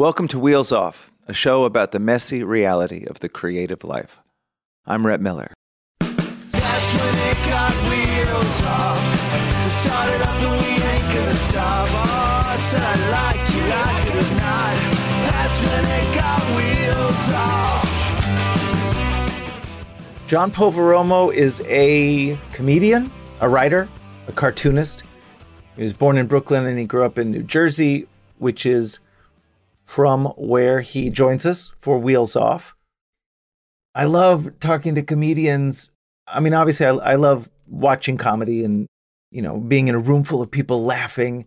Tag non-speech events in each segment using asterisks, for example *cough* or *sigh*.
Welcome to Wheels Off, a show about the messy reality of the creative life. I'm Rhett Miller. That's when it got wheels off. We started up and we ain't gonna stop. Oh, I said I like you, like it or not. That's when it got wheels off. John Poveromo is a comedian, a writer, a cartoonist. He was born in Brooklyn and he grew up in New Jersey, which is from where he joins us for Wheels Off. I love talking to comedians. I mean, obviously, I, I love watching comedy and, you know, being in a room full of people laughing,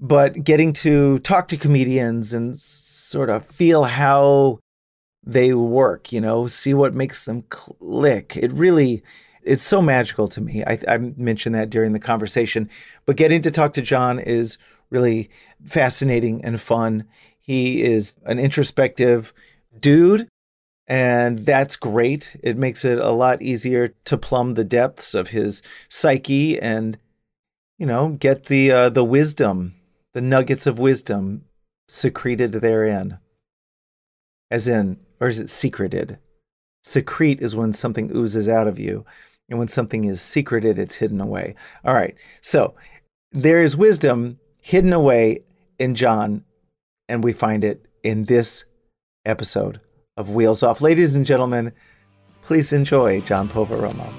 but getting to talk to comedians and sort of feel how they work, you know, see what makes them click. It really, it's so magical to me. I, I mentioned that during the conversation, but getting to talk to John is really fascinating and fun. He is an introspective dude, and that's great. It makes it a lot easier to plumb the depths of his psyche and, you know, get the uh, the wisdom, the nuggets of wisdom secreted therein. As in, or is it secreted? Secrete is when something oozes out of you. And when something is secreted, it's hidden away. All right. So there is wisdom hidden away in John and we find it in this episode of Wheels Off. Ladies and gentlemen, please enjoy John Poveromo.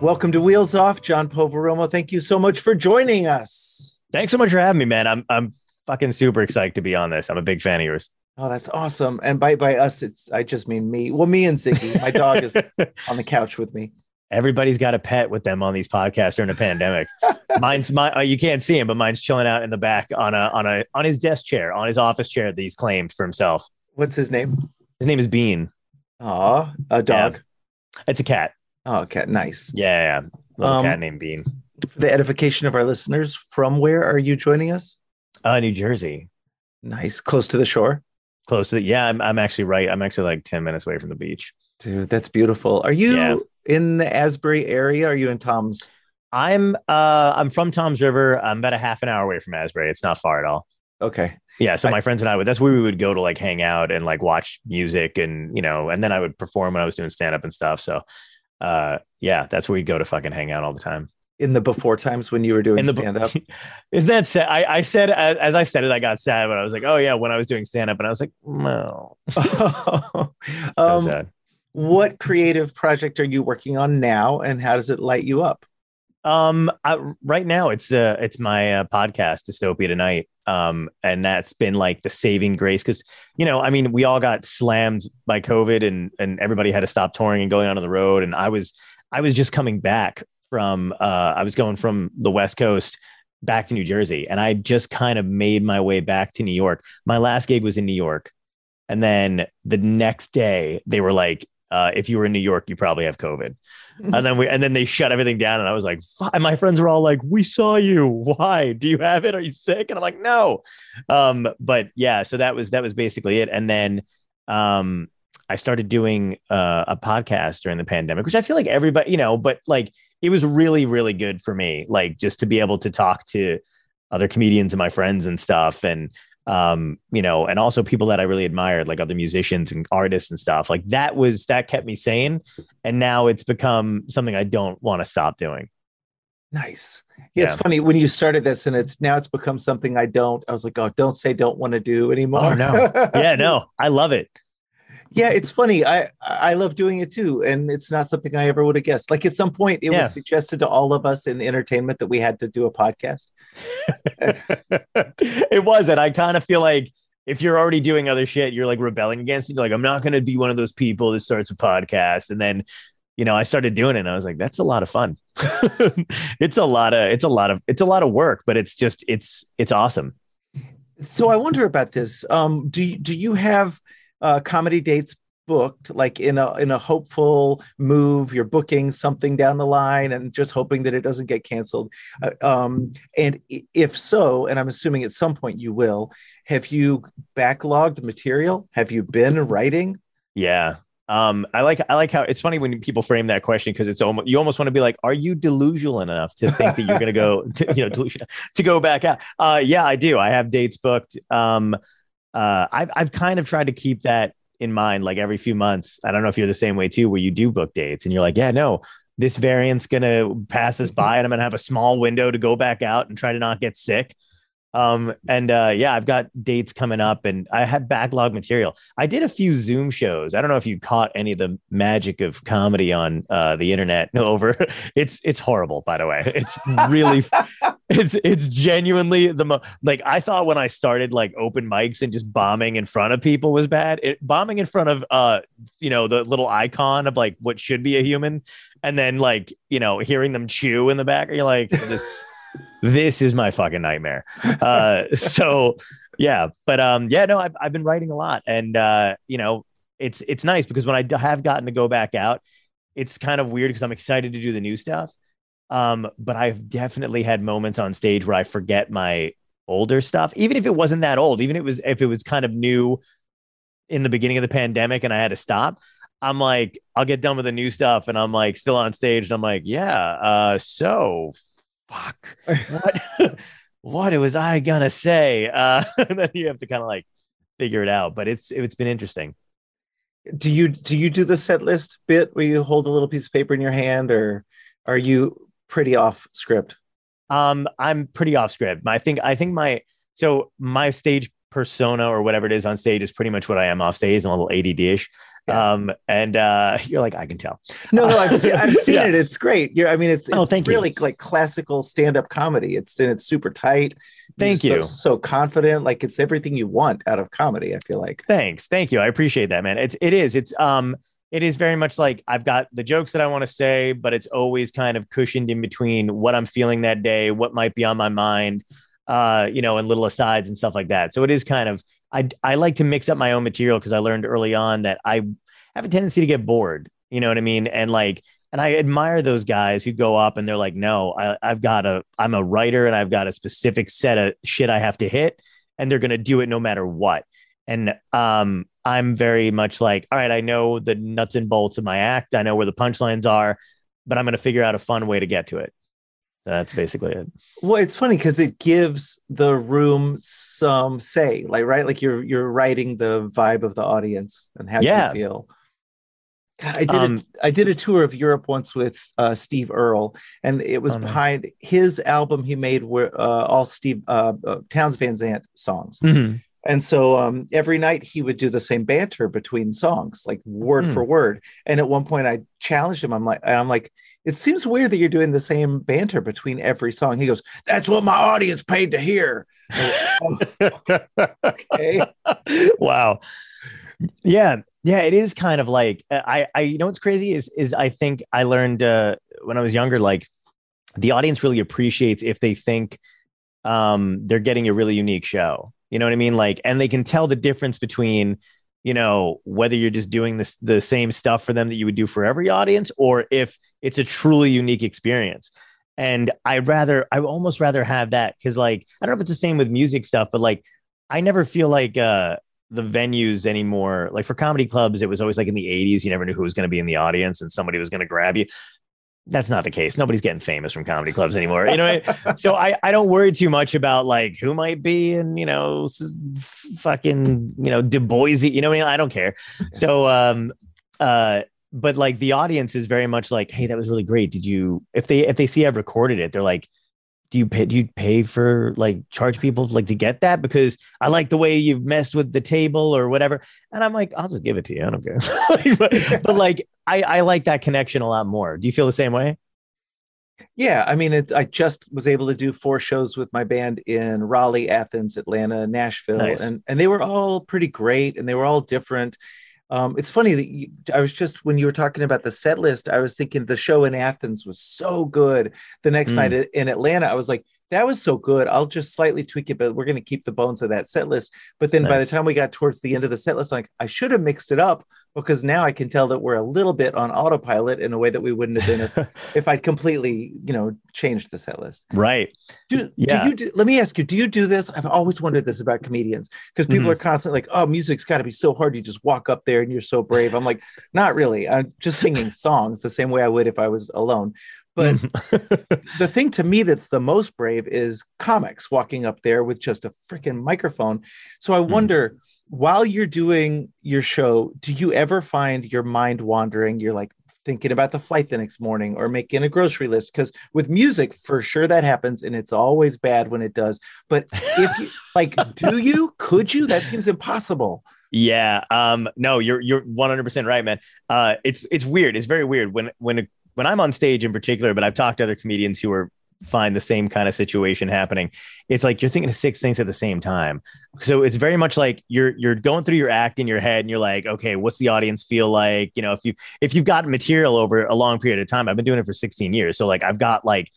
Welcome to Wheels Off, John Poveromo. Thank you so much for joining us. Thanks so much for having me, man. I'm I'm fucking super excited to be on this. I'm a big fan of yours. Oh, that's awesome. And by by us, it's I just mean me. Well, me and Ziggy. My dog is *laughs* on the couch with me. Everybody's got a pet with them on these podcasts during the pandemic. *laughs* mine's my uh, you can't see him, but mine's chilling out in the back on a on a on his desk chair, on his office chair that he's claimed for himself. What's his name? His name is Bean. Aw, a dog. Yeah. It's a cat. Oh, cat. Nice. Yeah, yeah. Little Um, cat named Bean. For the edification of our listeners, from where are you joining us? Uh, New Jersey. Nice, close to the shore. Close to the yeah, I'm I'm actually right. I'm actually like 10 minutes away from the beach. Dude, that's beautiful. Are you Yeah. In the Asbury area? Are you in Tom's? I'm uh I'm from Toms River. I'm about a half an hour away from Asbury. It's not far at all. Okay. Yeah, so I- my friends and I would that's where we would go to like hang out and like watch music and you know, and then I would perform when I was doing stand up and stuff. So uh yeah, that's where we'd go to fucking hang out all the time. In the before times when you were doing stand up. *laughs* Isn't that sad? I, I said as, as I said it, I got sad, but I was like, oh yeah, when I was doing stand up, and I was like, no. *laughs* *laughs* So um, sad. What creative project are you working on now and how does it light you up? Um, I, right now it's uh it's my uh, podcast Dystopia Tonight. Um, and that's been like the saving grace because you know, I mean, we all got slammed by COVID and and everybody had to stop touring and going out on the road. And I was I was just coming back from uh I was going from the West Coast back to New Jersey, and I just kind of made my way back to New York. My last gig was in New York, and then the next day they were like. Uh, if you were in New York, you probably have COVID. *laughs* And then we and then they shut everything down and i was like and my friends were all like we saw you. Why? Do you have it? Are you sick? And i'm like no. Um but yeah so that was that was basically it. And then um i started doing uh, a podcast during the pandemic which i feel like everybody you know but like it was really really good for me like just to be able to talk to other comedians and my friends and stuff. And um you know and also people that i really admired like other musicians and artists and stuff like that was that kept me sane and now it's become something I don't want to stop doing. Nice. Yeah, it's funny when you started this and it's now it's become something I don't. I was like, oh, don't say don't want to do anymore. Oh, no. *laughs* Yeah, no, I love it. Yeah, it's funny. I I love doing it too, and it's not something I ever would have guessed. Like at some point, it Yeah. was suggested to all of us in entertainment that we had to do a podcast. *laughs* it was, and I kind of feel like if you're already doing other shit, you're like rebelling against it. You're like, I'm not going to be one of those people that starts a podcast and then you know, I started doing it and I was like, that's a lot of fun. *laughs* it's a lot of, it's a lot of, it's a lot of work, but it's just, it's, it's awesome. So I wonder about this. Um, do you, do you have uh, comedy dates booked, like in a in a hopeful move? You're booking something down the line and just hoping that it doesn't get canceled. Uh, um, and if so, and I'm assuming at some point you will, have you backlogged material? Have you been writing? Yeah. Um, I like I like how it's funny when people frame that question because it's almost you almost want to be like, are you delusional enough to think that you're gonna go *laughs* to, you know delusional to go back out? Uh, yeah, I do. I have dates booked. Um, uh, I've I've kind of tried to keep that in mind, like every few months. I don't know if you're the same way too, where you do book dates and you're like, yeah, no, this variant's gonna pass us by, and I'm gonna have a small window to go back out and try to not get sick. Um, and uh, yeah, I've got dates coming up, and I had backlog material. I did a few Zoom shows. I don't know if you caught any of the magic of comedy on uh, the internet. No, *laughs* over. It's it's horrible, by the way. It's really, *laughs* *laughs* it's it's genuinely the mo- like I thought when I started like open mics and just bombing in front of people was bad. It, bombing in front of uh you know the little icon of like what should be a human, and then like you know hearing them chew in the back. You're like this. This is my fucking nightmare. Uh, *laughs* so yeah, but um, yeah, no, I've I've been writing a lot, and uh, you know, it's it's nice because when I have gotten to go back out, it's kind of weird because I'm excited to do the new stuff. Um, but I've definitely had moments on stage where I forget my older stuff, even if it wasn't that old, even if it was if it was kind of new in the beginning of the pandemic and I had to stop. I'm like, I'll get done with the new stuff, and I'm like still on stage, and I'm like, yeah, uh, so fuck *laughs* what *laughs* what was I gonna say? Uh, *laughs* and then you have to kind of like figure it out. But it's it's been interesting. Do you do you do the set list bit where you hold a little piece of paper in your hand, or are you pretty off script? Um, I'm pretty off script. I think I think my so my stage persona or whatever it is on stage is pretty much what I am off stage. I'm a little ADD ish. Yeah. Um, and uh, *laughs* you're like, I can tell. No, no, I've seen, *laughs* I've seen Yeah. it. It's great. You're, I mean, it's, it's Oh, thank you. really like classical stand-up comedy. It's and it's super tight. Thank look you. So confident, like it's everything you want out of comedy. I feel like. Thanks. Thank you. I appreciate that, man. It's it is. It's um it is very much like I've got the jokes that I want to say, but it's always kind of cushioned in between what I'm feeling that day, what might be on my mind, uh, you know, and little asides and stuff like that. So it is kind of I I like to mix up my own material because I learned early on that I have a tendency to get bored. You know what I mean? And like and I admire those guys who go up and they're like, no, I, I've got a, I'm a writer and I've got a specific set of shit I have to hit, and they're gonna do it no matter what. And um, I'm very much like, all right, I know the nuts and bolts of my act, I know where the punchlines are, but I'm gonna figure out a fun way to get to it. That's basically it. Well, it's funny because it gives the room some say, like right, like you're you're writing the vibe of the audience and how Yeah. you feel. God, I did Um, a, I did a tour of Europe once with uh, Steve Earle, and it was Oh, behind his album. He made were uh, all Steve uh, uh, Townes Van Zandt songs, and so um, every night he would do the same banter between songs, like word Hmm. for word. And at one point, I challenged him. I'm like, I'm like, it seems weird that you're doing the same banter between every song. He goes, "That's what my audience paid to hear." Okay, *laughs* wow. Yeah. Yeah, it is kind of like uh, I I you know what's crazy is is I think I learned uh when I was younger like the audience really appreciates if they think um they're getting a really unique show. You know what I mean? Like and they can tell the difference between you know whether you're just doing this the same stuff for them that you would do for every audience or if it's a truly unique experience. And I rather I would almost rather have that cuz like I don't know if it's the same with music stuff but like I never feel like uh the venues anymore. Like for comedy clubs, it was always like in the 80s, you never knew who was going to be in the audience and somebody was going to grab you. That's not the case. Nobody's getting famous from comedy clubs anymore. You know, what I- so I, I don't worry too much about like who might be and you know, fucking, you know, Du Bois, you know, what I, mean? I don't care. So, um, uh, but like the audience is very much like, hey, that was really great. Did you, if they, if they see I've recorded it, they're like, do you pay do you pay for like charge people like to get that because I like the way you've messed with the table or whatever and I'm like I'll just give it to you I don't care *laughs* but, *laughs* but like I I like that connection a lot more do you feel the same way yeah. I mean, it, I just was able to do four shows with my band in Raleigh, Athens, Atlanta, Nashville, Nice. and and they were all pretty great, and they were all different. Um, it's funny that you, I was just when you were talking about the set list, I was thinking the show in Athens was so good. The next Mm. night in- in Atlanta, I was like, that was so good. I'll just slightly tweak it, but we're going to keep the bones of that set list. But then by the time we got towards the end of the set list, I'm like I should have mixed it up because now I can tell that we're a little bit on autopilot in a way that we wouldn't have been if, *laughs* if I'd completely, you know, changed the set list. right. Do, Yeah. do you do, let me ask you, do you do this? I've always wondered this about comedians because people Mhm. are constantly like, oh, music's got to be so hard. You just walk up there and you're so brave. I'm like, not really. I'm just singing songs the same way I would if I was alone. But *laughs* the thing to me that's the most brave is comics walking up there with just a freaking microphone. So I Mhm. wonder, while you're doing your show, do you ever find your mind wandering? You're like thinking about the flight the next morning or making a grocery list. Because with music, for sure that happens, and it's always bad when it does. But if you *laughs* like, do you? Could you? That seems impossible. Yeah. Um, no, you're you're 100 percent right, man. Uh, it's it's weird. It's very weird when when when I'm on stage in particular, but I've talked to other comedians who are find the same kind of situation happening. It's like you're thinking of six things at the same time. So it's very much like you're you're going through your act in your head and you're like, okay, what's the audience feel like? You know, if you if you've got material over a long period of time, I've been doing it for 16 years. So like I've got like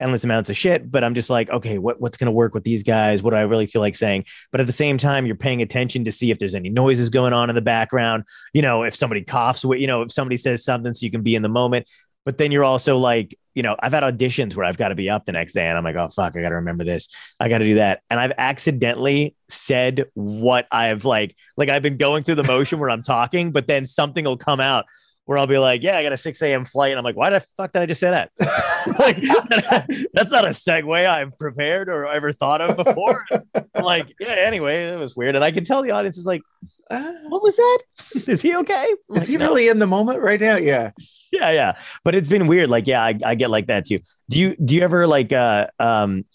endless amounts of shit, but I'm just like, okay, what, what's going to work with these guys? What do I really feel like saying? But at the same time, you're paying attention to see if there's any noises going on in the background. You know, if somebody coughs, you know, if somebody says something so you can be in the moment. But then you're also like, you know, I've had auditions where I've got to be up the next day and I'm like, oh, fuck, I got to remember this. I got to do that. And I've accidentally said what I've like, like I've been going through the motion where I'm talking, but then something will come out where I'll be like, yeah, I got a 6 a.m. flight. And I'm like, why the fuck did I just say that? *laughs* like, *laughs* that's not a segue I've prepared or ever thought of before. *laughs* I'm like, yeah, anyway, that was weird. And I can tell the audience is like, Uh, what was that? Is he okay? I'm is like, he "No." really in the moment right now? Yeah. yeah yeah but it's been weird like yeah I, I get like that too do you do you ever like uh um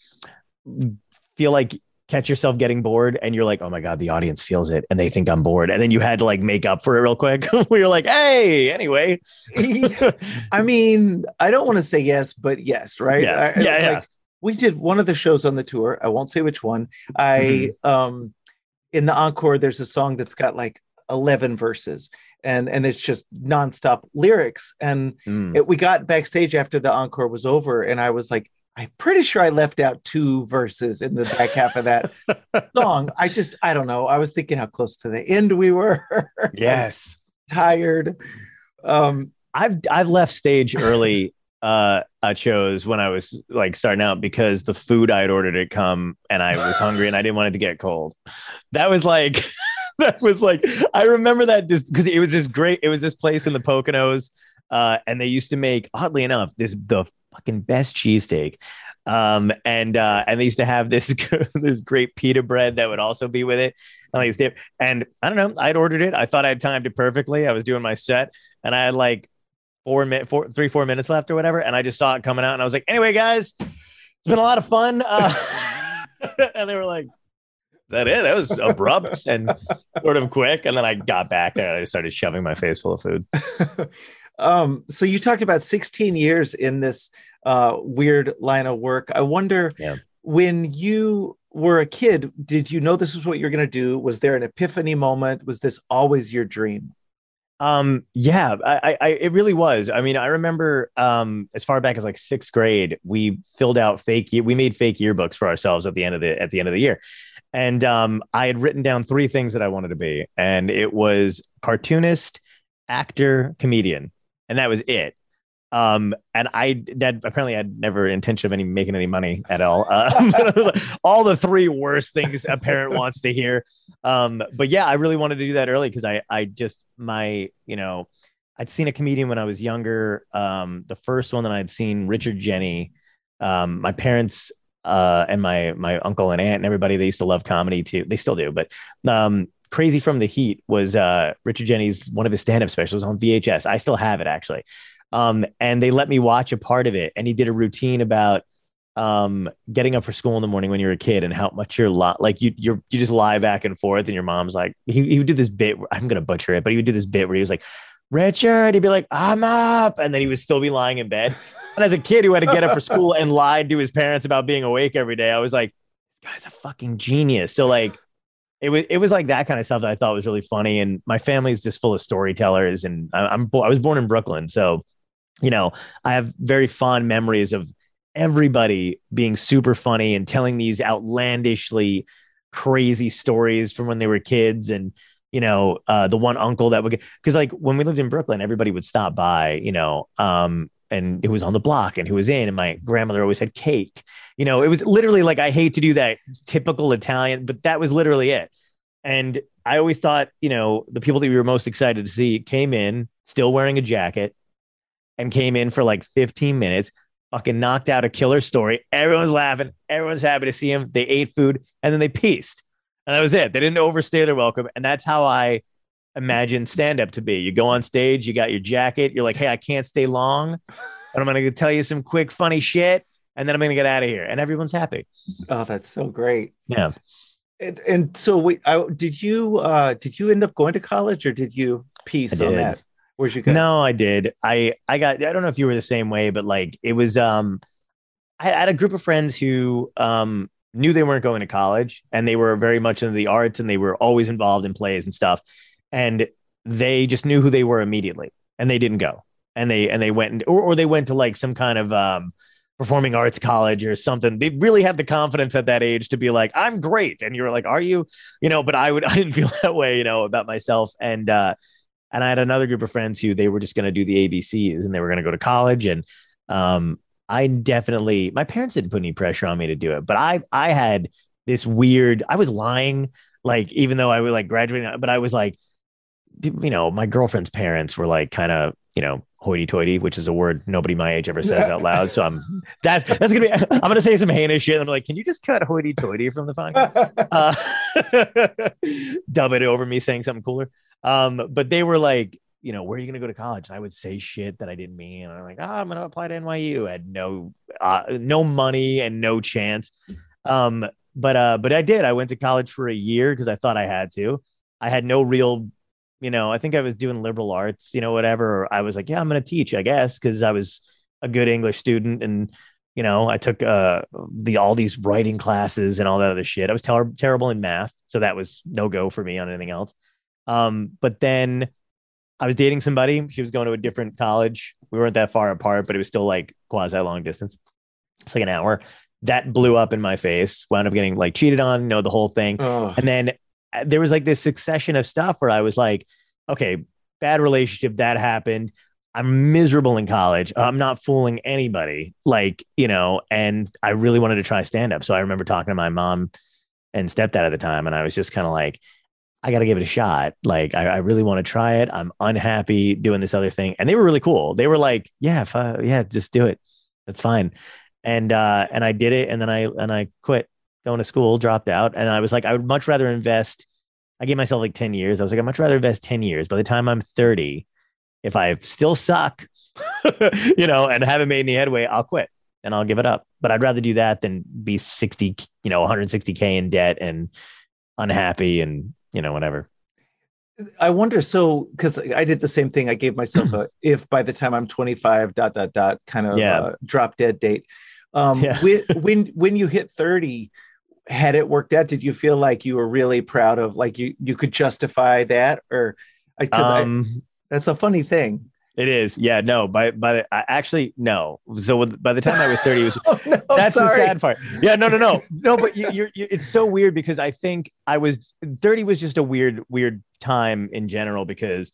feel like catch yourself getting bored and you're like oh my god the audience feels it and they think i'm bored and then you had to like make up for it real quick *laughs* where you're like hey anyway *laughs* I mean, I don't want to say yes, but yes, right? Yeah. I- Yeah, yeah. We did one of the shows on the tour. I won't say which one. I Mm-hmm. um in the encore, there's a song that's got like 11 verses and and it's just nonstop lyrics. And Mm. it, we got backstage after the encore was over, and I was like, I'm pretty sure I left out two verses in the back half of that *laughs* song. I just, I don't know. I was thinking how close to the end we were. *laughs* Yes tired. Um, I've I've left stage early *laughs* uh at shows when I was like starting out because the food I had ordered had come and I was hungry and I didn't want it to get cold. That was like that was like I remember that because it was this great it was this place in the Poconos uh and they used to make oddly enough this the fucking best cheesesteak. Um and uh and they used to have this *laughs* this great pita bread that would also be with it. And dip. And I don't know, I'd ordered it. I thought I had timed it perfectly. I was doing my set and I had like four minutes, four, three, four minutes left or whatever. And I just saw it coming out and I was like, anyway, guys, it's been a lot of fun. Uh, *laughs* and they were like, that it? That was abrupt and sort of quick. And then I got back and I started shoving my face full of food. *laughs* um, so you talked about 16 years in this uh, weird line of work. I wonder Yeah. when you were a kid, did you know this was what you're going to do? Was there an epiphany moment? Was this always your dream? Um, yeah, I, I, it really was. I mean, I remember, um, as far back as like sixth grade, we filled out fake, we made fake yearbooks for ourselves at the end of the, at the end of the year. And, um, I had written down three things that I wanted to be, and it was cartoonist, actor, comedian, and that was it. Um, and I that apparently had never intention of any making any money at all. Uh, *laughs* all the three worst things a parent wants to hear. Um, but yeah, I really wanted to do that early because I I just my you know I'd seen a comedian when I was younger. Um, the first one that I'd seen, Richard Jeni. Um, my parents uh, and my my uncle and aunt and everybody they used to love comedy too. They still do, but um, Crazy from the Heart was uh, Richard Jeni's one of his stand up specials on VHS. I still have it actually. Um, and they let me watch a part of it. And he did a routine about um, getting up for school in the morning when you're a kid and how much you're li- like you you're you just lie back and forth. And your mom's like, he, he would do this bit. I'm gonna butcher it, but he would do this bit where he was like, Richard, he'd be like, I'm up, and then he would still be lying in bed. *laughs* And as a kid who had to get up for school and lied to his parents about being awake every day, I was like, this guy's a fucking genius. So like it was it was like that kind of stuff that I thought was really funny. And my family is just full of storytellers, and I, I'm bo- I was born in Brooklyn, so you know I have very fond memories of everybody being super funny and telling these outlandishly crazy stories from when they were kids and you know uh the one uncle that would get because like when we lived in brooklyn everybody would stop by you know um and who was on the block and who was in and my grandmother always had cake you know it was literally like i hate to do that typical italian but that was literally it and i always thought you know the people that we were most excited to see came in still wearing a jacket and came in for like 15 minutes fucking knocked out a killer story. Everyone's laughing. Everyone's happy to see him. They ate food and then they pieced. And that was it. They didn't overstay their welcome. And that's how I imagine stand up to be. You go on stage, you got your jacket. You're like, hey, I can't stay long, but I'm going to tell you some quick, funny shit. And then I'm going to get out of here. And everyone's happy. Oh, that's so great. Yeah. And, and so we, I, did you, uh, did you end up going to college or did you piece on that? Where'd you go? No, I did. I I got. I don't know if you were the same way, but like it was. Um, I had a group of friends who um knew they weren't going to college, and they were very much into the arts, and they were always involved in plays and stuff, and they just knew who they were immediately, and they didn't go, and they and they went and, or or they went to like some kind of um performing arts college or something. They really had the confidence at that age to be like, I'm great. And you're like, are you? You know, but I would *laughs* I didn't feel that way, you know, about myself. And uh and I had another group of friends who they were just going to do the ABCs and they were going to go to college. And um, I definitely, my parents didn't put any pressure on me to do it, but I, I had this weird, I was lying, like, even though I was like graduating, but I was like, you know, my girlfriend's parents were like kind of, you know, hoity toity, which is a word nobody my age ever says out loud. So I'm, *laughs* that's, that's to be, I'm to say some heinous shit. I'm like, can you just cut hoity toity from the podcast? uh, *laughs* dub it over me saying something cooler. Um, but they were like, you know, where are you to go to college? And I would say shit that I didn't mean. And I'm like, oh, I'm to apply to NYU. I had no, uh, no money and no chance. Um, but, uh, but I did. I went to college for a year because I thought I had to. I had no real, you know, I think I was doing liberal arts, you know, whatever. I was like, yeah, I'm going to teach, I guess, because I was a good English student and you know, I took uh the all these writing classes and all that other shit. I was ter- terrible in math, so that was no go for me on anything else. Um, but then I was dating somebody. She was going to a different college. We weren't that far apart, but it was still like quasi long distance. It's like an hour. That blew up in my face. Wound up getting like cheated on, you know, the whole thing. Oh, And then there was like this succession of stuff where I was like, okay, bad relationship that happened. I'm miserable in college. I'm not fooling anybody. Like, you know, and I really wanted to try stand up. So I remember talking to my mom and stepdad at the time. And I was just kind of like, I got to give it a shot. Like, I, I really want to try it. I'm unhappy doing this other thing. And they were really cool. They were like, yeah, uh, yeah, just do it. That's fine. And, uh, and I did it. And then I, and I quit going to school, dropped out. And I was like, I would much rather invest. I gave myself like 10 years. I was like, I'd much rather invest 10 years. By the time I'm 30, if I still suck, *laughs* you know, and haven't made any headway, I'll quit and I'll give it up. But I'd rather do that than be 60, you know, 160K in debt and unhappy and, you know, whatever. I wonder. So, because I did the same thing, I gave myself a *clears throat* if by the time I'm 25, dot dot dot, kind of Yeah. uh, drop dead date. Um, Yeah. when when when you hit 30, had it worked out? Did you feel like you were really proud of like you you could justify that, or because Um, that's a funny thing. it is. Yeah. No, by, by the, I actually, no. So with, by the time I was 30, it was, *laughs* Oh no, that's sorry. the sad part. Yeah, no, no, no, no. But you, you're, you, it's so weird because I think I was 30 was just a weird, weird time in general because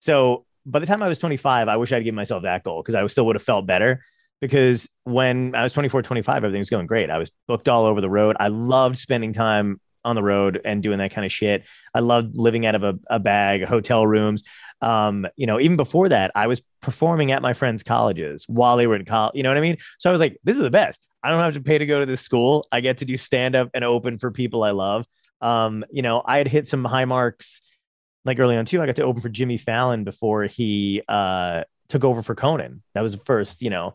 so by the time I was 25, I wish I'd given myself that goal because I still would have felt better. Because when I was 24, 25, everything was going great. I was booked all over the road. I loved spending time on the road and doing that kind of shit. I loved living out of a, a bag, hotel rooms. Um, you know, even before that, I was performing at my friends' colleges while they were in college. You know what I mean? So I was like, this is the best. I don't have to pay to go to this school. I get to do stand up and open for people I love. Um, you know, I had hit some high marks like early on too. I got to open for Jimmy Fallon before he uh took over for Conan. That was the first, you know.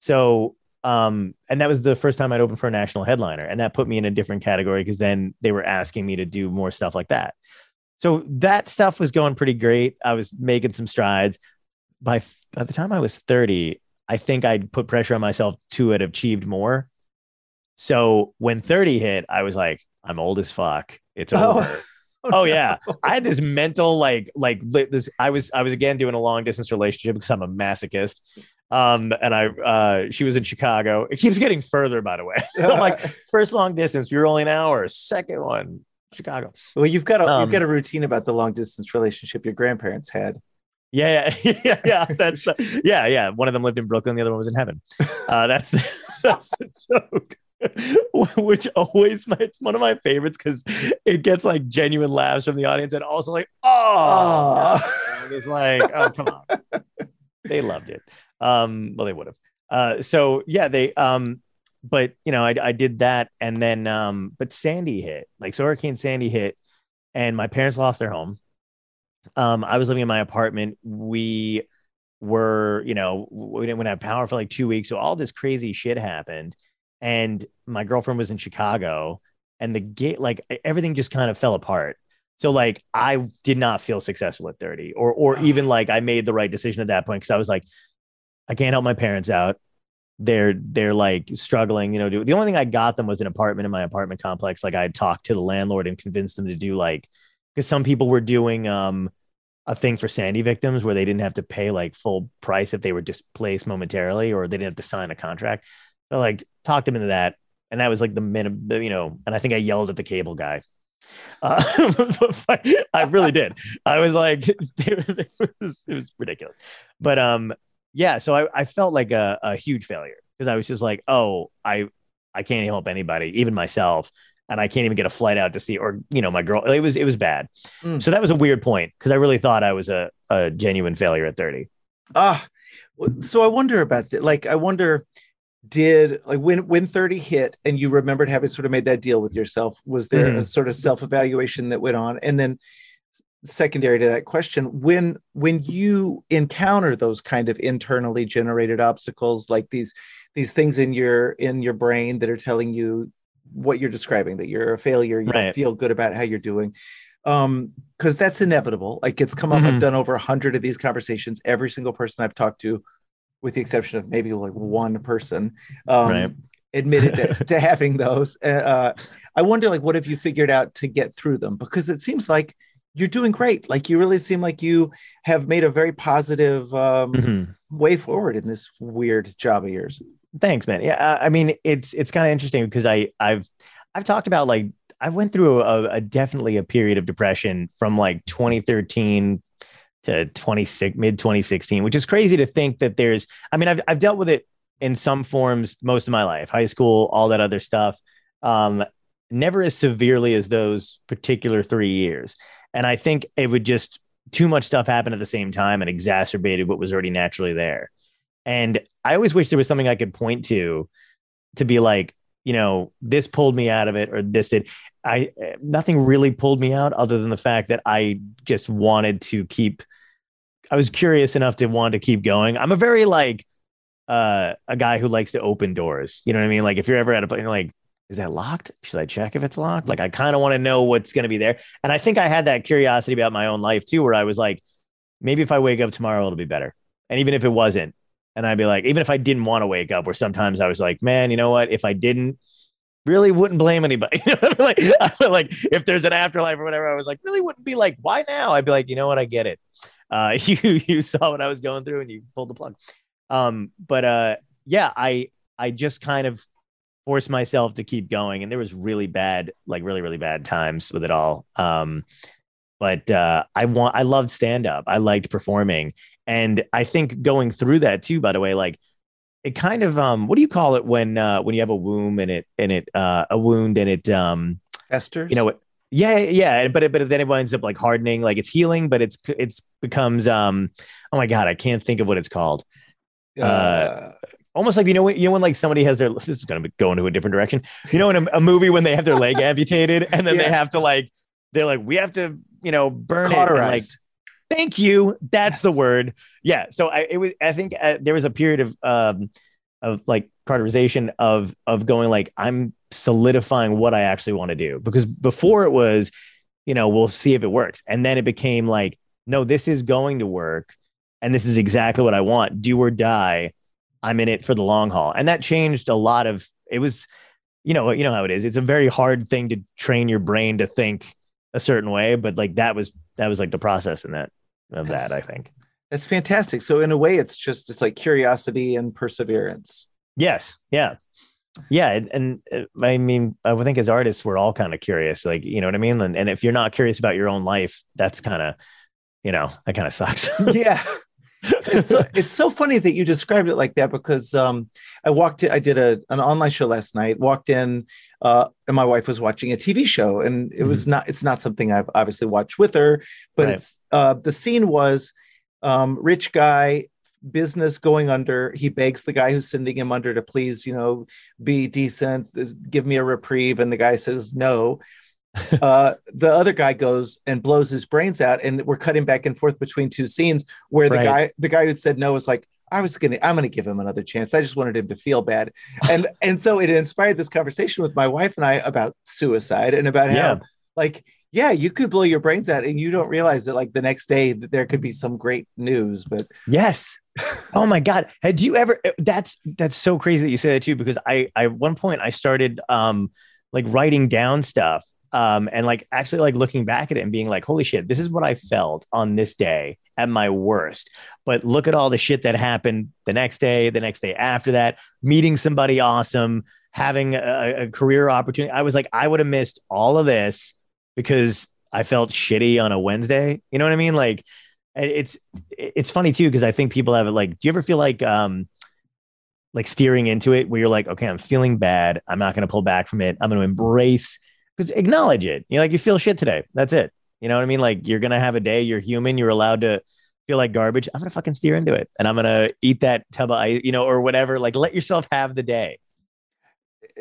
So um and that was the first time I'd opened for a national headliner and that put me in a different category because then they were asking me to do more stuff like that. So that stuff was going pretty great. I was making some strides. By by the time I was 30, I think I'd put pressure on myself to have achieved more. So when 30 hit, I was like, I'm old as fuck. It's Oh. over. *laughs* Oh, yeah, I had this mental like like this. I was I was again doing a long distance relationship because I'm a masochist. Um, and I uh, she was in Chicago. It keeps getting further, by the way. *laughs* I'm like *laughs* first long distance, you're only an hour. Second one, Chicago. well, you've got a Um, you've got a routine about the long distance relationship your grandparents had. Yeah, yeah, *laughs* yeah, yeah. That's the, yeah, yeah. One of them lived in Brooklyn, the other one was in heaven. Uh, that's the, that's the joke. Which always my it's one of my favorites because it gets like genuine laughs from the audience and also like oh, Oh. it's like oh come on, they loved it. Um, well they would have. Uh, so yeah, they um, but you know I I did that and then um, but Sandy hit like so Hurricane Sandy hit and my parents lost their home um, I was living in my apartment. We were, you know, we didn't have power for like two weeks. So all this crazy shit happened. And my girlfriend was in Chicago and the gate, like everything just kind of fell apart. So like I did not feel successful at 30 or or *sighs* even like I made the right decision at that point because I was like, I can't help my parents out. They're they're like struggling, you know. The only thing I got them was an apartment in my apartment complex. Like I talked to the landlord and convinced them to do like because some people were doing um a thing for Sandy victims where they didn't have to pay like full price if they were displaced momentarily or they didn't have to sign a contract. So like talked them into that. And that was like the minimum, you know, and I think I yelled at the cable guy. Uh, *laughs* I really did. I was like, *laughs* it was, it was ridiculous. But um, yeah, so I, I felt like a, a huge failure because I was just like, oh, I I can't help anybody, even myself and I can't even get a flight out to see, or you know, my girl. It was it was bad. Mm. So that was a weird point because I really thought I was a, a genuine failure at thirty. Ah, so I wonder about that. Like, I wonder, did like when when thirty hit and you remembered having sort of made that deal with yourself? Was there Mhm. a sort of self evaluation that went on? And then, secondary to that question, when when you encounter those kind of internally generated obstacles, like these these things in your in your brain that are telling you what you're describing that you're a failure, you don't feel good about how you're doing. Um, because that's inevitable. Like it's come up. I've Mhm. done over a hundred of these conversations. Every single person I've talked to, with the exception of maybe like one person, um, Right. admitted to, *laughs* to having those. Uh, Uh, I wonder, like, what have you figured out to get through them? Because it seems like you're doing great. Like you really seem like you have made a very positive um, Mhm. way forward in this weird job of yours. Thanks, man. Yeah, I mean, it's it's kind of interesting because I I've I've talked about like I went through a, a definitely a period of depression from like 2013 to 26 mid 2016, which is crazy to think that there's. I mean, I've I've dealt with it in some forms most of my life, high school, all that other stuff. Um, never as severely as those particular three years, and I think it would just too much stuff happen at the same time and exacerbated what was already naturally there. And I always wish there was something I could point to to be like, you know, this pulled me out of it or this did. I nothing really pulled me out other than the fact that I just wanted to keep I was curious enough to want to keep going. I'm a very like uh a guy who likes to open doors. You know what I mean? Like if you're ever at a place like is that locked? Should I check if it's locked? Like I kind of want to know what's going to be there. And I think I had that curiosity about my own life too where I was like maybe if I wake up tomorrow it'll be better. And even if it wasn't, and I'd be like, even if I didn't want to wake up, where sometimes I was like, man, you know what? If I didn't, really wouldn't blame anybody. *laughs* You know like, like if there's an afterlife or whatever, I was like, really wouldn't be like, why now? I'd be like, you know what? I get it. Uh, *laughs* you you saw what I was going through and you pulled the plug. Um, but uh, yeah, I I just kind of forced myself to keep going, and there was really bad, like really really bad times with it all. Um, but uh, I want I loved stand up. I liked performing, and I think going through that too. By the way, like it kind of um, what do you call it when uh, when you have a wound and it and it uh, a wound and it um, Esther, you know what? Yeah, yeah, but it, but then it winds up like hardening, like it's healing, but it's it's becomes um, oh my god, I can't think of what it's called. uh, Almost like you know when you know when like somebody has their this is going to go into a different direction. You know in a, a movie when they have their leg *laughs* amputated and then they have to like they're like we have to you know burn it like cauterized. Thank you. That's the word. Yeah. So I it was I think uh, there was a period of um of like cauterization of of going like I'm solidifying what I actually want to do because before it was you know we'll see if it works and then it became like no this is going to work and this is exactly what I want do or die I'm in it for the long haul and that changed a lot of it was you know, you know how it is. It's a very hard thing to train your brain to think a certain way, but like that was that was like the process in that of That's- that. I think. That's fantastic. So in a way, it's just it's like curiosity and perseverance. Yes. Yeah. Yeah. And, and uh, I mean, I would think as artists, we're all kind of curious, like, you know what I mean? And, and if you're not curious about your own life, that's kind of, you know, that kind of sucks. yeah. *laughs* it's so, it's so funny that you described it like that because um, I walked in, I did a an online show last night, walked in, uh, and my wife was watching a TV show, and it was not it's not something I've obviously watched with her, but Right. it's uh, the scene was um, rich guy business going under he begs the guy who's sending him under to please you know be decent give me a reprieve and the guy says no *laughs* uh, the other guy goes and blows his brains out, and we're cutting back and forth between two scenes where the Right. guy, the guy who said no, was like, "I was gonna, I'm gonna give him another chance. I just wanted him to feel bad," and *laughs* and so it inspired this conversation with my wife and I about suicide and about how, like, yeah, you could blow your brains out, and you don't realize that, like, the next day that there could be some great news, but Yes. *laughs* Oh my God. Had you ever that's that's so crazy that you say that too, because I I at one point I started um like writing down stuff um and like actually like looking back at it and being like, holy shit, this is what I felt on this day at my worst. But look at all the shit that happened the next day, the next day after that, meeting somebody awesome, having a, a career opportunity. I was like, I would have missed all of this because I felt shitty on a Wednesday. You know what I mean? Like it's it's funny too because I think people have it like. Do you ever feel like um like steering into it where you're like, okay, I'm feeling bad. I'm not going to pull back from it. I'm going to embrace because acknowledge it. You know, like you feel shit today. That's it. You know what I mean? Like you're gonna have a day. You're human. You're allowed to feel like garbage. I'm gonna fucking steer into it, and I'm gonna eat that tub of ice, you know, or whatever. Like let yourself have the day.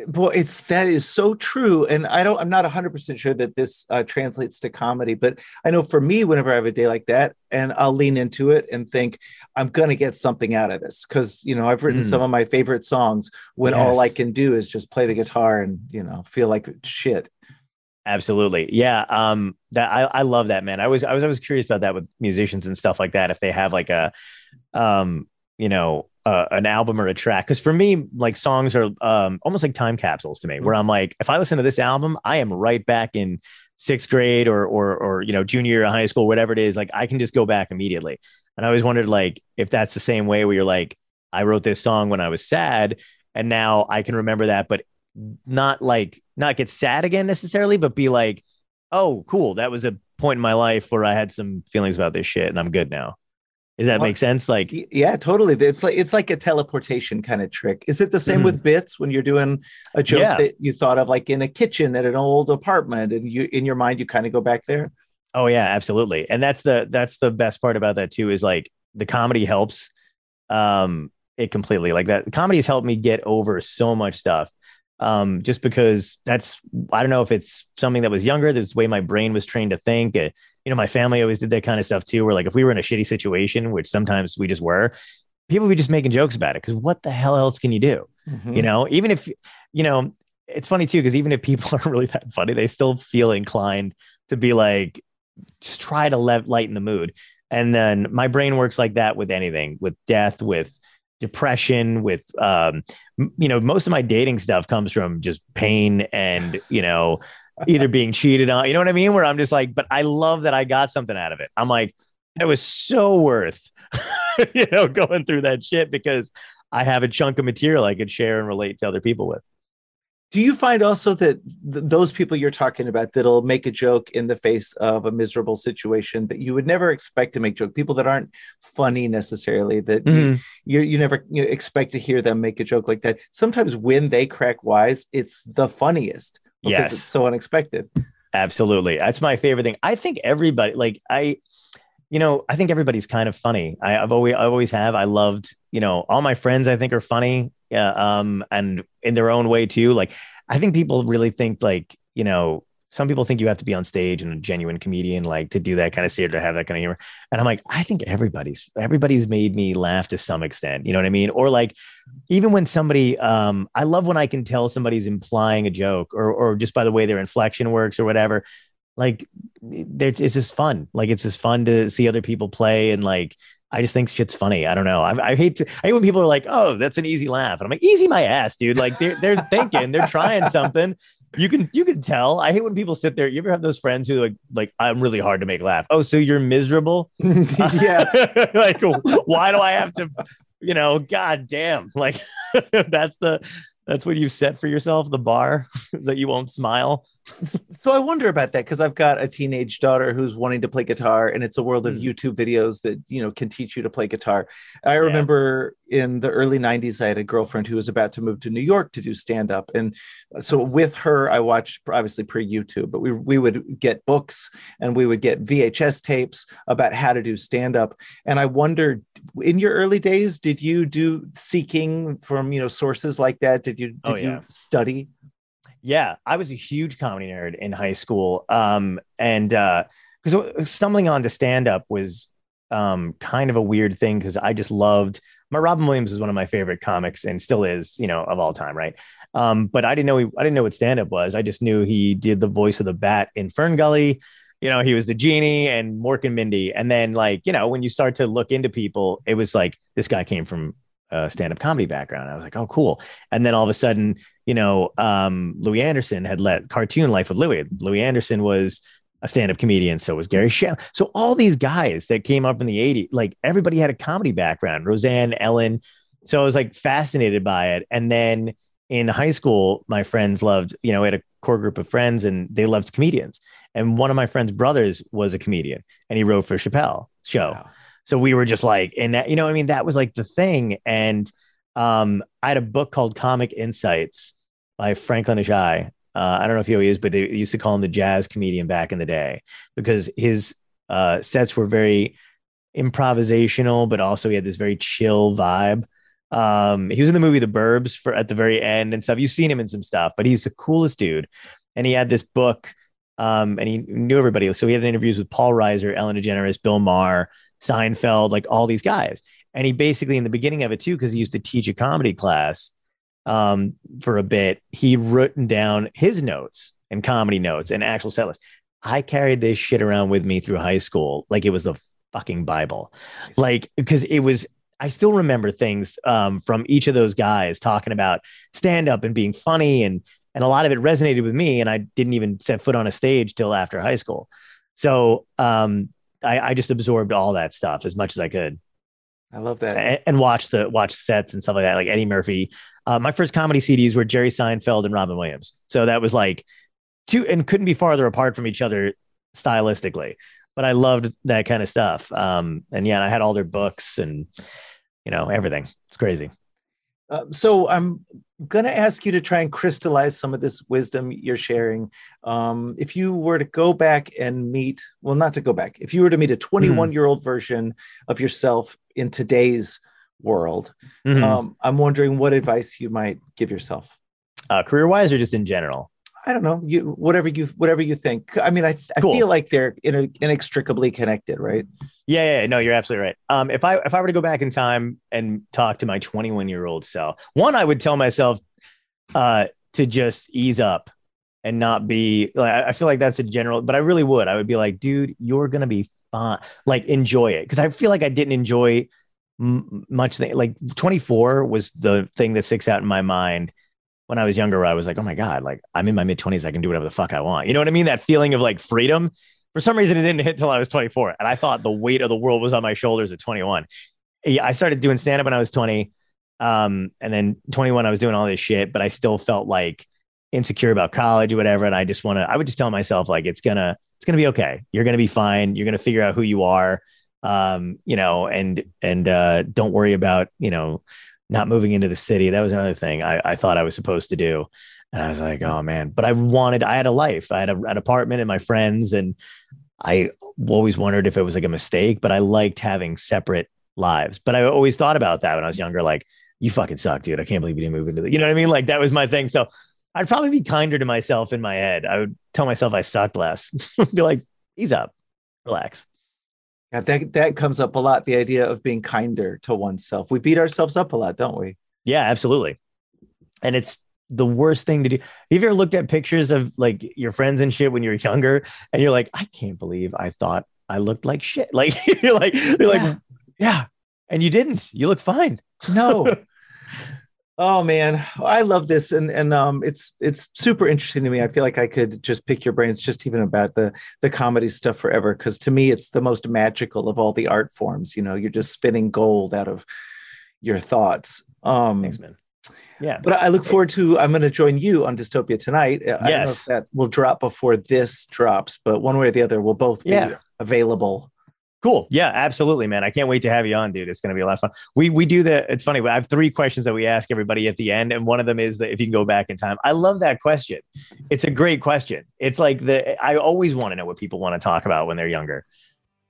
Boy it's that is so true and i don't i'm not 100% sure that this uh, translates to comedy but i know for me whenever i have a day like that and i'll lean into it and think i'm going to get something out of this because you know i've written Mm. some of my favorite songs when all i can do is just play the guitar and you know feel like shit Absolutely. Yeah. Um, that I, I love that, man. I was, I was always curious about that with musicians and stuff like that. If they have like a, um, you know, uh, an album or a track. Cause for me, like songs are, um, almost like time capsules to me where I'm like, if I listen to this album, I am right back in sixth grade or, or, or, you know, junior of high school, whatever it is. Like I can just go back immediately. And I always wondered like, if that's the same way where you're like, I wrote this song when I was sad and now I can remember that, but not like not get sad again necessarily, but be like, oh, cool. That was a point in my life where I had some feelings about this shit and I'm good now. Does that Well, make sense? Like, yeah totally it's like it's like a teleportation kind of trick is it the same Mhm. with bits when you're doing a joke Yeah. that you thought of like in a kitchen at an old apartment and you in your mind you kind of go back there oh yeah, absolutely. And that's the that's the best part about that too, is like the comedy helps um it completely. Like that comedy has helped me get over so much stuff. Um, just because that's I don't know if it's something that was younger, that's the way my brain was trained to think. Uh, you know, my family always did that kind of stuff too, where like if we were in a shitty situation, which sometimes we just were, people would be just making jokes about it. Cause what the hell else can you do? Mhm. you know even if you know it's funny too because even if people *laughs* aren't really that funny they still feel inclined to be like just try to le- lighten the mood and then my brain works like that with anything with death with depression with um you know most of my dating stuff comes from just pain and you know either being cheated on you know what i mean where i'm just like but i love that i got something out of it i'm like it was so worth *laughs* you know going through that shit because I have a chunk of material I could share and relate to other people with. Do you find also that th- those people you're talking about that'll make a joke in the face of a miserable situation that you would never expect to make joke people that aren't funny necessarily that you, mm-hmm. you you never you expect to hear them make a joke like that. Sometimes when they crack wise, it's the funniest because Yes. it's so unexpected. Absolutely. That's my favorite thing. I think everybody like I you know, I think everybody's kind of funny. I, I've always I always have. I loved, you know, all my friends I think are funny. Yeah. Um, and in their own way too. Like I think people really think like, you know, some people think you have to be on stage and a genuine comedian, like to do that kind of theater, to have that kind of humor. And I'm like, I think everybody's everybody's made me laugh to some extent. You know what I mean? Or like even when somebody um I love when I can tell somebody's implying a joke or or just by the way their inflection works or whatever. Like it's just fun. Like it's just fun to see other people play and like I just think shit's funny. I don't know. I, I hate to, I hate when people are like, "Oh, that's an easy laugh," and I'm like, "Easy my ass, dude." Like they're they're *laughs* thinking, they're trying something. You can you can tell. I hate when people sit there. You ever have those friends who like like I'm really hard to make laugh. Oh, so you're miserable? *laughs* yeah. *laughs* like why do I have to? You know, god damn. Like that's the that's what you set for yourself. The bar is that you won't smile. So I wonder about that because I've got a teenage daughter who's wanting to play guitar, and it's a world of Mm. YouTube videos that you know can teach you to play guitar. I remember in the early '90s, I had a girlfriend who was about to move to New York to do stand up, and so with her, I watched obviously pre YouTube, but we we would get books and we would get VHS tapes about how to do stand up, and I wondered in your early days, did you do seeking from you know sources like that? Did you did Oh, you study? Yeah, I was a huge comedy nerd in high school. Um, and because stumbling onto stand up was um, kind of a weird thing because I just loved my Robin Williams is one of my favorite comics and still is, you know, of all time, right? Um, but I didn't know he, I didn't know what stand up was. I just knew he did the voice of the bat in Fern Gully. You know, he was the genie and Mork and Mindy. And then, like, you know, when you start to look into people, it was like this guy came from a stand-up comedy background. I was like, oh, cool. And then all of a sudden, you know, um, Louie Anderson had let cartoon Life with Louie. Louie Anderson was a stand-up comedian, so was Garry Shandling. So all these guys that came up in the 80s, like everybody had a comedy background. Roseanne, Ellen. So I was like fascinated by it. And then in high school, my friends loved, you know, we had a core group of friends and they loved comedians. And one of my friend's brothers was a comedian and he wrote for Chappelle show. Wow. So we were just like, and that, you know, I mean, that was like the thing. And um, I had a book called Comic Insights by Franklyn Ajaye. Uh, I don't know if you know who he is, but they used to call him the jazz comedian back in the day because his uh, sets were very improvisational, but also he had this very chill vibe. Um, he was in the movie The Burbs for at the very end and stuff. You've seen him in some stuff, but he's the coolest dude. And he had this book, um, and he knew everybody. So he had interviews with Paul Reiser, Ellen DeGeneres, Bill Maher, Seinfeld, like all these guys. And he basically, in the beginning of it too, because he used to teach a comedy class um, for a bit, he written down his notes and comedy notes and actual set list. I carried this shit around with me through high school like it was the fucking Bible. Like, because it was, I still remember things um, from each of those guys talking about stand up and being funny. And, and a lot of it resonated with me. And I didn't even set foot on a stage till after high school. So um, I, I just absorbed all that stuff as much as I could I love that. and, and watch the watch sets and stuff like that, like Eddie Murphy. Uh, my first comedy CDs were Jerry Seinfeld and Robin Williams, so that was like two and couldn't be farther apart from each other stylistically. But I loved that kind of stuff. Um, and yeah, I had all their books and you know everything. It's crazy. Uh, so I'm going to ask you to try and crystallize some of this wisdom you're sharing. Um, if you were to go back and meet, well, not to go back, if you were to meet a 21 year old version of yourself in today's world, Mhm. um, I'm wondering what advice you might give yourself. uh, career wise or just in general? I don't know, you whatever you whatever you think. I mean, I, I Cool. feel like they're in inextricably connected, right? Yeah, yeah, no, you're absolutely right. Um, if I if I were to go back in time and talk to my 21 year old self, one, I would tell myself uh, to just ease up and not be like I feel like that's a general, but I really would. I would be like, dude, you're gonna be fine. Like enjoy it because I feel like I didn't enjoy m- much. Thing. Like 24 was the thing that sticks out in my mind. When I was younger, I was like, oh my God, like I'm in my mid 20s. I can do whatever the fuck I want. You know what I mean? That feeling of like freedom for some reason it didn't hit till I was 24. And I thought the weight of the world was on my shoulders at 21. Yeah, I started doing stand up when I was 20. Um, and then 21, I was doing all this shit, but I still felt like insecure about college or whatever. And I just want to, I would just tell myself, like, it's gonna, it's gonna be okay. You're gonna be fine. You're gonna figure out who you are. Um, you know, and and uh don't worry about, you know, not moving into the city. That was another thing I, I thought I was supposed to do. And I was like, oh man, but I wanted, I had a life. I had a, an apartment and my friends, and I always wondered if it was like a mistake, but I liked having separate lives. But I always thought about that when I was younger, like, you fucking suck, dude. I can't believe you didn't move into the, you know what I mean? Like that was my thing. So I'd probably be kinder to myself in my head. I would tell myself I sucked less. *laughs* be like, ease up, relax. Yeah, that that comes up a lot. The idea of being kinder to oneself. We beat ourselves up a lot, don't we? Yeah, absolutely. And it's the worst thing to do. Have you ever looked at pictures of like your friends and shit when you're younger and you're like, I can't believe I thought I looked like shit. *laughs* Like you're like, you're Yeah. like, Yeah. And you didn't. You look fine. No. *laughs* oh man, I love this, and and um, it's it's super interesting to me. I feel like I could just pick your brains just even about the the comedy stuff forever, because to me, it's the most magical of all the art forms. You know, you're just spinning gold out of your thoughts. Um, Thanks, man. Yeah. but I look forward to. I'm going to join you on Dystopia tonight. I don't know Yes. if that will drop before this drops, but one way or the other, we'll both be Yeah. available. Cool. Yeah, absolutely, man. I can't wait to have you on, dude. It's going to be a lot of fun. We we do the. It's funny. I have three questions that we ask everybody at the end, and one of them is that if you can go back in time. I love that question. It's a great question. It's like the. I always want to know what people want to talk about when they're younger.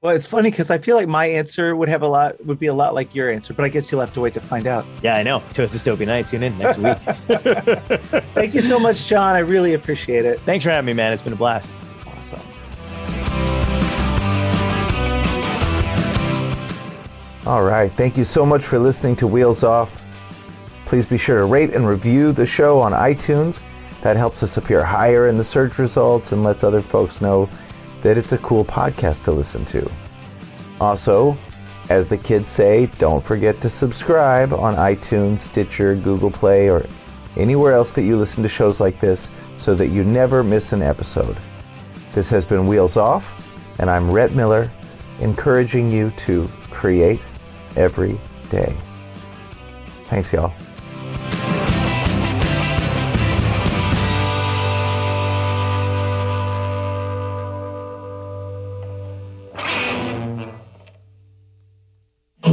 Well, it's funny because I feel like my answer would have a lot would be a lot like your answer, but I guess you'll have to wait to find out. Yeah, I know. Toast Dystopia Night. Tune in next week. *laughs* *laughs* Thank you so much, John. I really appreciate it. Thanks for having me, man. It's been a blast. Awesome. All right. Thank you so much for listening to Wheels Off. Please be sure to rate and review the show on iTunes. That helps us appear higher in the search results and lets other folks know that it's a cool podcast to listen to. Also, as the kids say, don't forget to subscribe on iTunes, Stitcher, Google Play, or anywhere else that you listen to shows like this so that you never miss an episode. This has been Wheels Off, and I'm Rhett Miller, encouraging you to create every day. Thanks, y'all.